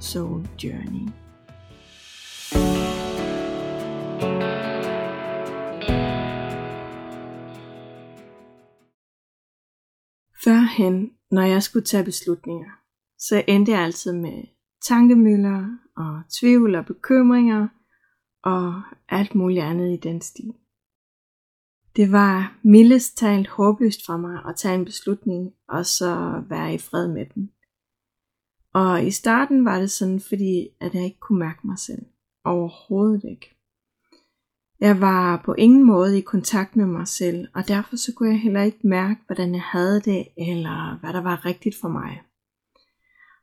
Soul Journey. Førhen, når jeg skulle tage beslutninger, så endte jeg altid med tankemøller og tvivl og bekymringer og alt muligt andet i den stil. Det var mildest talt håbløst for mig at tage en beslutning og så være i fred med den. Og i starten var det sådan, fordi at jeg ikke kunne mærke mig selv. Overhovedet ikke. Jeg var på ingen måde i kontakt med mig selv, og derfor så kunne jeg heller ikke mærke, hvordan jeg havde det, eller hvad der var rigtigt for mig.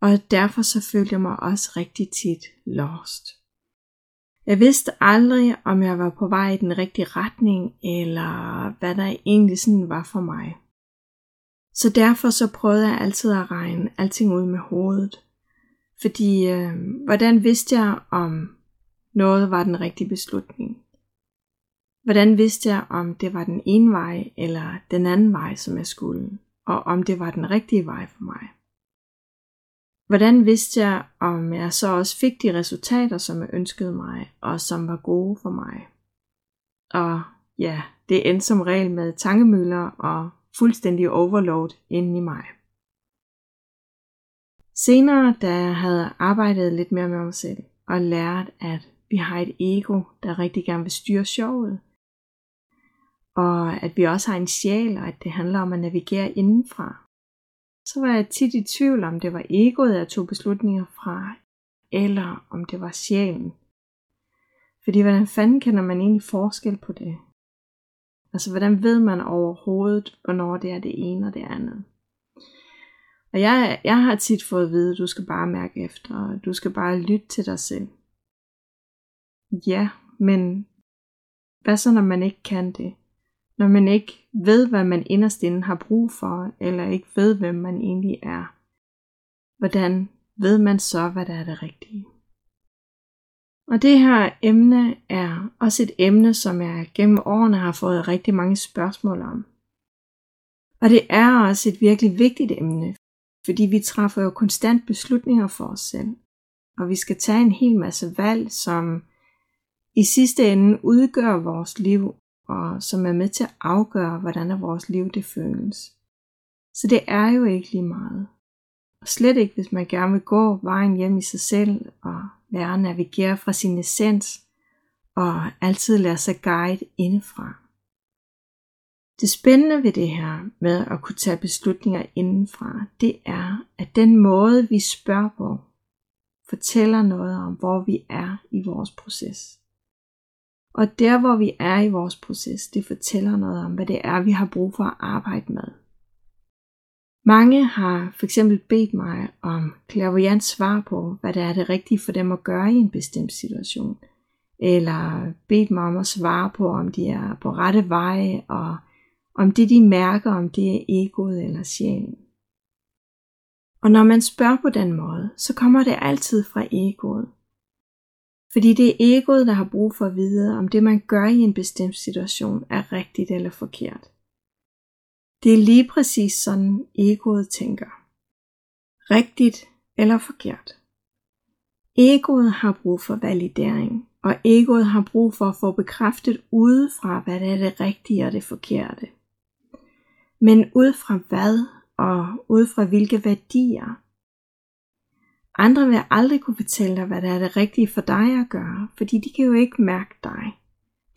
Og derfor så følte jeg mig også rigtig tit lost. Jeg vidste aldrig, om jeg var på vej i den rigtige retning, eller hvad der egentlig sådan var for mig. Så derfor så prøvede jeg altid at regne alting ud med hovedet. Fordi øh, hvordan vidste jeg, om noget var den rigtige beslutning? Hvordan vidste jeg, om det var den ene vej eller den anden vej, som jeg skulle? Og om det var den rigtige vej for mig? Hvordan vidste jeg, om jeg så også fik de resultater, som jeg ønskede mig, og som var gode for mig? Og ja, det endte som regel med tankemøller og fuldstændig overload inden i mig. Senere, da jeg havde arbejdet lidt mere med mig selv, og lært, at vi har et ego, der rigtig gerne vil styre showet, og at vi også har en sjæl, og at det handler om at navigere indenfra, så var jeg tit i tvivl om det var egoet, jeg tog beslutninger fra, eller om det var sjælen. Fordi hvordan fanden kender man egentlig forskel på det? Altså, hvordan ved man overhovedet, hvornår det er det ene og det andet? Og jeg, jeg har tit fået at vide, at du skal bare mærke efter, og du skal bare lytte til dig selv. Ja, men hvad så, når man ikke kan det? Når man ikke ved, hvad man inderst inde har brug for, eller ikke ved, hvem man egentlig er. Hvordan ved man så, hvad der er det rigtige? Og det her emne er også et emne, som jeg gennem årene har fået rigtig mange spørgsmål om. Og det er også et virkelig vigtigt emne, fordi vi træffer jo konstant beslutninger for os selv. Og vi skal tage en hel masse valg, som i sidste ende udgør vores liv, og som er med til at afgøre, hvordan er vores liv det føles. Så det er jo ikke lige meget. Og slet ikke, hvis man gerne vil gå vejen hjem i sig selv og lære at navigere fra sin essens og altid lade sig guide indefra. Det spændende ved det her med at kunne tage beslutninger indenfra, det er, at den måde vi spørger på, fortæller noget om, hvor vi er i vores proces. Og der, hvor vi er i vores proces, det fortæller noget om, hvad det er, vi har brug for at arbejde med. Mange har for eksempel bedt mig om klavoyant svar på, hvad der er det rigtige for dem at gøre i en bestemt situation. Eller bedt mig om at svare på, om de er på rette vej, og om det de mærker, om det er egoet eller sjælen. Og når man spørger på den måde, så kommer det altid fra egoet. Fordi det er egoet, der har brug for at vide, om det man gør i en bestemt situation er rigtigt eller forkert. Det er lige præcis sådan egoet tænker. Rigtigt eller forkert. Egoet har brug for validering, og egoet har brug for at få bekræftet udefra, hvad der er det rigtige og det forkerte. Men ud fra hvad og ud fra hvilke værdier. Andre vil aldrig kunne fortælle dig, hvad der er det rigtige for dig at gøre, fordi de kan jo ikke mærke dig.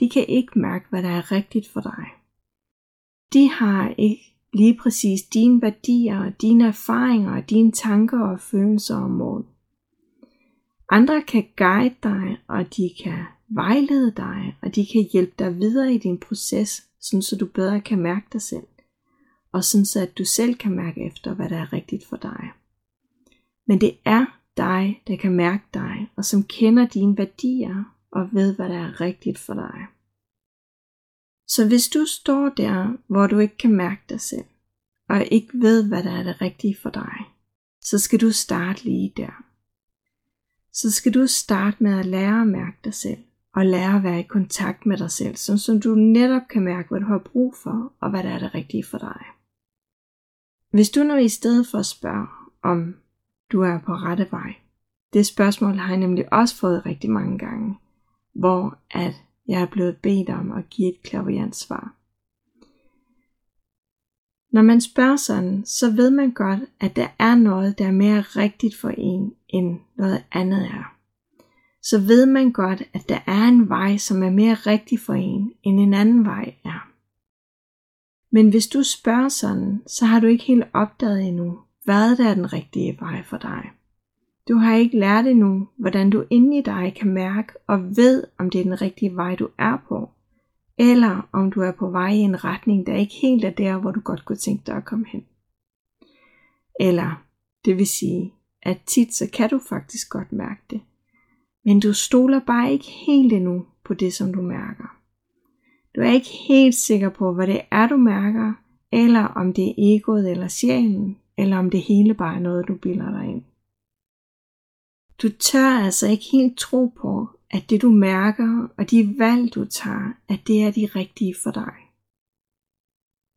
De kan ikke mærke, hvad der er rigtigt for dig de har ikke lige præcis dine værdier, dine erfaringer, dine tanker og følelser og mål. Andre kan guide dig, og de kan vejlede dig, og de kan hjælpe dig videre i din proces, sådan så du bedre kan mærke dig selv, og sådan så at du selv kan mærke efter, hvad der er rigtigt for dig. Men det er dig, der kan mærke dig, og som kender dine værdier og ved, hvad der er rigtigt for dig. Så hvis du står der, hvor du ikke kan mærke dig selv, og ikke ved, hvad der er det rigtige for dig, så skal du starte lige der. Så skal du starte med at lære at mærke dig selv, og lære at være i kontakt med dig selv, så som du netop kan mærke, hvad du har brug for, og hvad der er det rigtige for dig. Hvis du nu i stedet for at spørge, om du er på rette vej, det spørgsmål har jeg nemlig også fået rigtig mange gange, hvor at jeg er blevet bedt om at give et klaviant svar. Når man spørger sådan, så ved man godt, at der er noget, der er mere rigtigt for en, end noget andet er. Så ved man godt, at der er en vej, som er mere rigtig for en, end en anden vej er. Men hvis du spørger sådan, så har du ikke helt opdaget endnu, hvad der er den rigtige vej for dig. Du har ikke lært endnu, hvordan du inde i dig kan mærke og ved, om det er den rigtige vej, du er på, eller om du er på vej i en retning, der ikke helt er der, hvor du godt kunne tænke dig at komme hen. Eller, det vil sige, at tit så kan du faktisk godt mærke det, men du stoler bare ikke helt endnu på det, som du mærker. Du er ikke helt sikker på, hvad det er, du mærker, eller om det er egoet eller sjælen, eller om det hele bare er noget, du bilder dig ind. Du tør altså ikke helt tro på, at det du mærker og de valg du tager, at det er de rigtige for dig.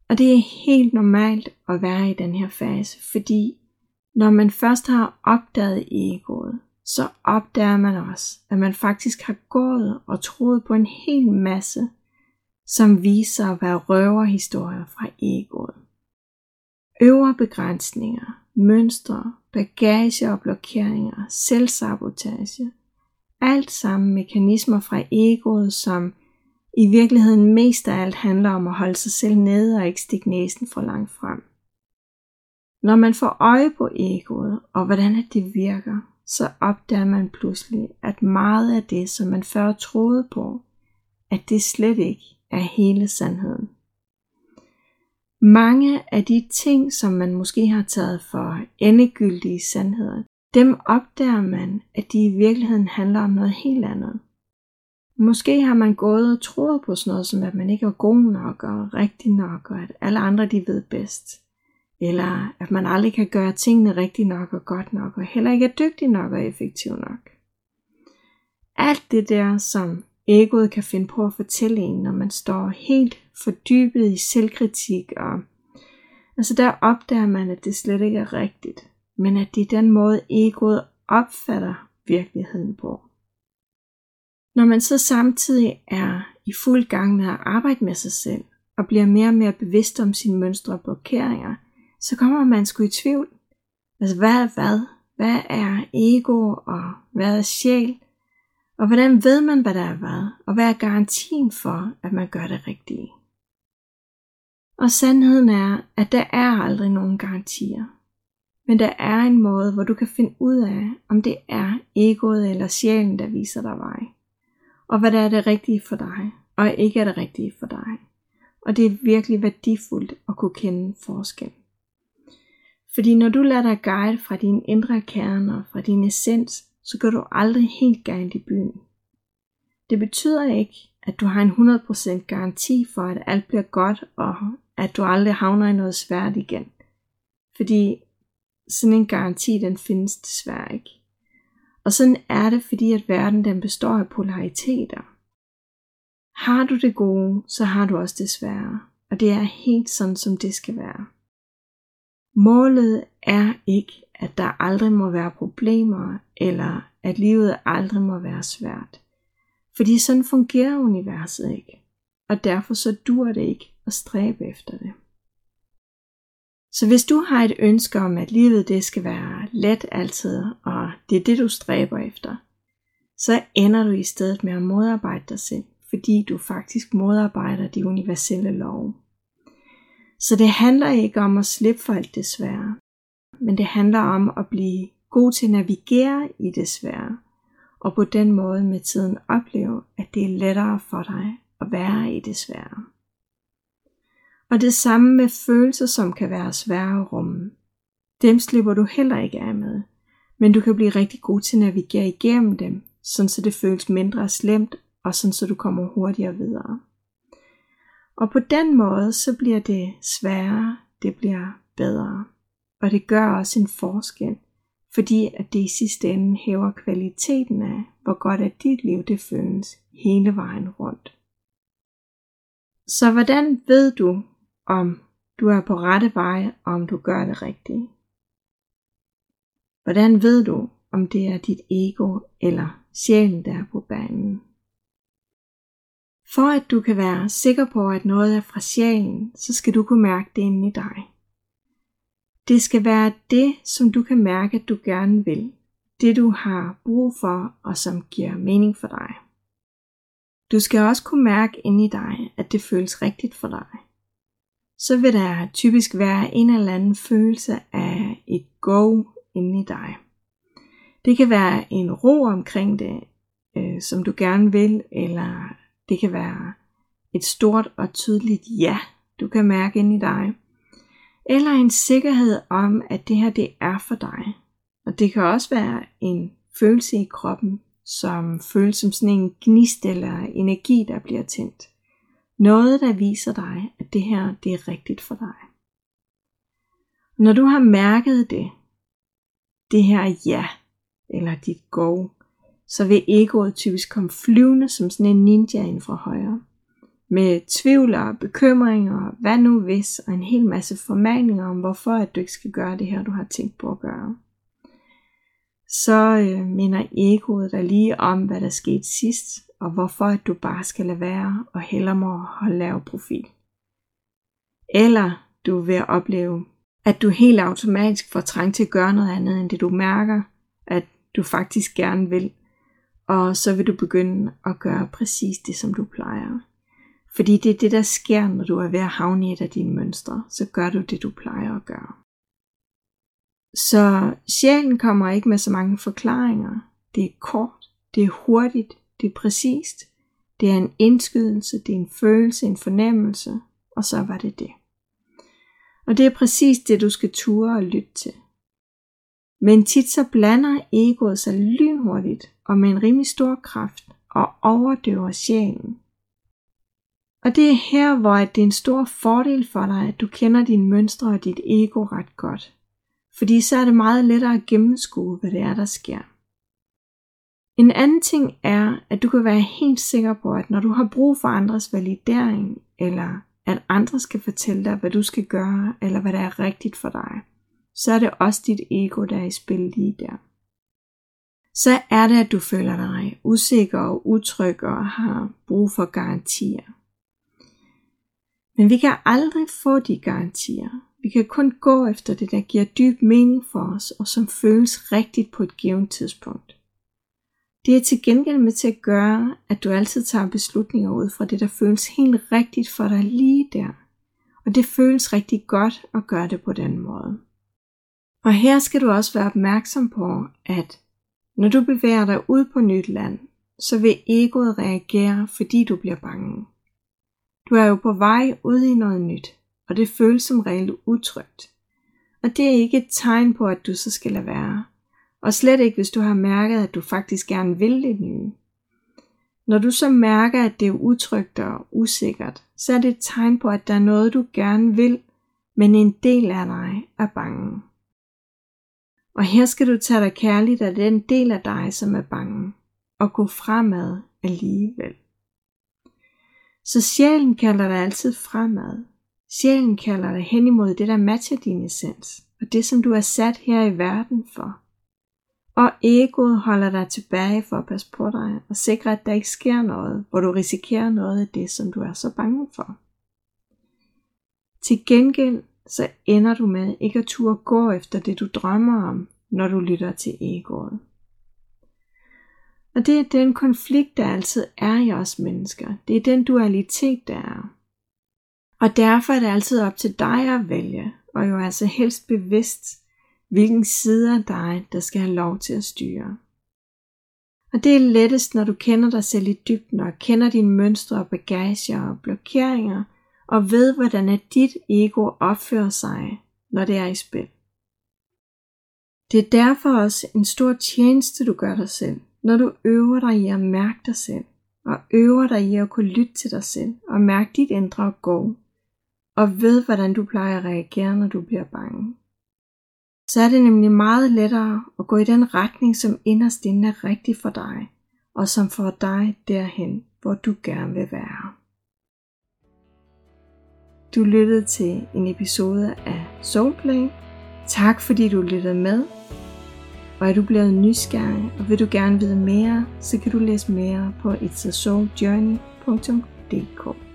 Og det er helt normalt at være i den her fase, fordi når man først har opdaget egoet, så opdager man også, at man faktisk har gået og troet på en hel masse, som viser at være røverhistorier fra egoet. Øvre begrænsninger, mønstre, bagage og blokeringer, selvsabotage. Alt sammen mekanismer fra egoet, som i virkeligheden mest af alt handler om at holde sig selv nede og ikke stikke næsen for langt frem. Når man får øje på egoet og hvordan det virker, så opdager man pludselig, at meget af det, som man før troede på, at det slet ikke er hele sandheden. Mange af de ting, som man måske har taget for endegyldige sandheder, dem opdager man, at de i virkeligheden handler om noget helt andet. Måske har man gået og troet på sådan noget, som at man ikke er god nok og rigtig nok, og at alle andre de ved bedst. Eller at man aldrig kan gøre tingene rigtig nok og godt nok, og heller ikke er dygtig nok og effektiv nok. Alt det der, som egoet kan finde på at fortælle en, når man står helt fordybet i selvkritik, og altså der opdager man, at det slet ikke er rigtigt, men at det er den måde, egoet opfatter virkeligheden på. Når man så samtidig er i fuld gang med at arbejde med sig selv, og bliver mere og mere bevidst om sine mønstre og blokeringer, så kommer man sgu i tvivl. Altså hvad er hvad? Hvad er ego og hvad er sjæl? Og hvordan ved man, hvad der er hvad? Og hvad er garantien for, at man gør det rigtige? Og sandheden er, at der er aldrig nogen garantier. Men der er en måde, hvor du kan finde ud af, om det er egoet eller sjælen, der viser dig vej. Og hvad der er det rigtige for dig, og ikke er det rigtige for dig. Og det er virkelig værdifuldt at kunne kende forskel. Fordi når du lader dig guide fra din indre kerne og fra din essens, så går du aldrig helt galt i byen. Det betyder ikke, at du har en 100% garanti for, at alt bliver godt, og at du aldrig havner i noget svært igen. Fordi sådan en garanti, den findes desværre ikke. Og sådan er det, fordi at verden den består af polariteter. Har du det gode, så har du også det svære. Og det er helt sådan, som det skal være. Målet er ikke, at der aldrig må være problemer, eller at livet aldrig må være svært. Fordi sådan fungerer universet ikke, og derfor så dur det ikke at stræbe efter det. Så hvis du har et ønske om, at livet det skal være let altid, og det er det du stræber efter, så ender du i stedet med at modarbejde dig selv, fordi du faktisk modarbejder de universelle love. Så det handler ikke om at slippe for alt det svære, men det handler om at blive god til at navigere i det svære, og på den måde med tiden opleve, at det er lettere for dig at være i det svære. Og det samme med følelser, som kan være svære at rumme. Dem slipper du heller ikke af med, Men du kan blive rigtig god til at navigere igennem dem, sådan så det føles mindre slemt, og sådan så du kommer hurtigere videre. Og på den måde, så bliver det sværere, det bliver bedre. Og det gør også en forskel, fordi at det i sidste ende hæver kvaliteten af, hvor godt at dit liv det føles hele vejen rundt. Så hvordan ved du, om du er på rette vej, og om du gør det rigtige? Hvordan ved du, om det er dit ego eller sjælen, der er på banen? For at du kan være sikker på, at noget er fra sjælen, så skal du kunne mærke det inde i dig. Det skal være det, som du kan mærke, at du gerne vil. Det du har brug for, og som giver mening for dig. Du skal også kunne mærke inde i dig, at det føles rigtigt for dig. Så vil der typisk være en eller anden følelse af et go inde i dig. Det kan være en ro omkring det, øh, som du gerne vil, eller det kan være et stort og tydeligt ja, du kan mærke ind i dig. Eller en sikkerhed om, at det her det er for dig. Og det kan også være en følelse i kroppen, som føles som sådan en gnist eller energi, der bliver tændt. Noget, der viser dig, at det her det er rigtigt for dig. Når du har mærket det, det her ja, eller dit go, så vil egoet typisk komme flyvende som sådan en ninja ind fra højre. Med tvivl og bekymringer, hvad nu hvis, og en hel masse formaninger om, hvorfor at du ikke skal gøre det her, du har tænkt på at gøre. Så øh, minder egoet dig lige om, hvad der skete sidst, og hvorfor at du bare skal lade være og hellere må holde lav profil. Eller du vil opleve, at du helt automatisk får trang til at gøre noget andet, end det du mærker, at du faktisk gerne vil, og så vil du begynde at gøre præcis det, som du plejer. Fordi det er det, der sker, når du er ved at havne i et af dine mønstre. Så gør du det, du plejer at gøre. Så sjælen kommer ikke med så mange forklaringer. Det er kort, det er hurtigt, det er præcist. Det er en indskydelse, det er en følelse, en fornemmelse, og så var det det. Og det er præcis det, du skal ture og lytte til. Men tit så blander egoet sig lynhurtigt og med en rimelig stor kraft og overdøver sjælen. Og det er her, hvor det er en stor fordel for dig, at du kender dine mønstre og dit ego ret godt. Fordi så er det meget lettere at gennemskue, hvad det er, der sker. En anden ting er, at du kan være helt sikker på, at når du har brug for andres validering, eller at andre skal fortælle dig, hvad du skal gøre, eller hvad der er rigtigt for dig, så er det også dit ego, der er i spil lige der. Så er det, at du føler dig usikker og utryg og har brug for garantier. Men vi kan aldrig få de garantier. Vi kan kun gå efter det, der giver dyb mening for os, og som føles rigtigt på et givet tidspunkt. Det er til gengæld med til at gøre, at du altid tager beslutninger ud fra det, der føles helt rigtigt for dig lige der. Og det føles rigtig godt at gøre det på den måde. Og her skal du også være opmærksom på, at når du bevæger dig ud på nyt land, så vil egoet reagere, fordi du bliver bange. Du er jo på vej ud i noget nyt, og det føles som regel utrygt. Og det er ikke et tegn på, at du så skal lade være. Og slet ikke, hvis du har mærket, at du faktisk gerne vil det nye. Når du så mærker, at det er utrygt og usikkert, så er det et tegn på, at der er noget, du gerne vil, men en del af dig er bange. Og her skal du tage dig kærligt af den del af dig, som er bange, og gå fremad alligevel. Så sjælen kalder dig altid fremad. Sjælen kalder dig hen imod det, der matcher din essens, og det, som du er sat her i verden for. Og egoet holder dig tilbage for at passe på dig og sikre, at der ikke sker noget, hvor du risikerer noget af det, som du er så bange for. Til gengæld så ender du med ikke at turde gå efter det, du drømmer om, når du lytter til egoet. Og det er den konflikt, der altid er i os mennesker. Det er den dualitet, der er. Og derfor er det altid op til dig at vælge, og jo altså helst bevidst, hvilken side af dig, der skal have lov til at styre. Og det er lettest, når du kender dig selv i dybden og kender dine mønstre og bagager og blokeringer, og ved, hvordan dit ego opfører sig, når det er i spil. Det er derfor også en stor tjeneste, du gør dig selv, når du øver dig i at mærke dig selv, og øver dig i at kunne lytte til dig selv, og mærke dit indre gå, og ved, hvordan du plejer at reagere, når du bliver bange. Så er det nemlig meget lettere at gå i den retning, som inderst inde er rigtig for dig, og som får dig derhen, hvor du gerne vil være. Du lyttede til en episode af Soulplay. Tak fordi du lyttede med. Og er du blevet nysgerrig, og vil du gerne vide mere, så kan du læse mere på itsassouljourney.dk.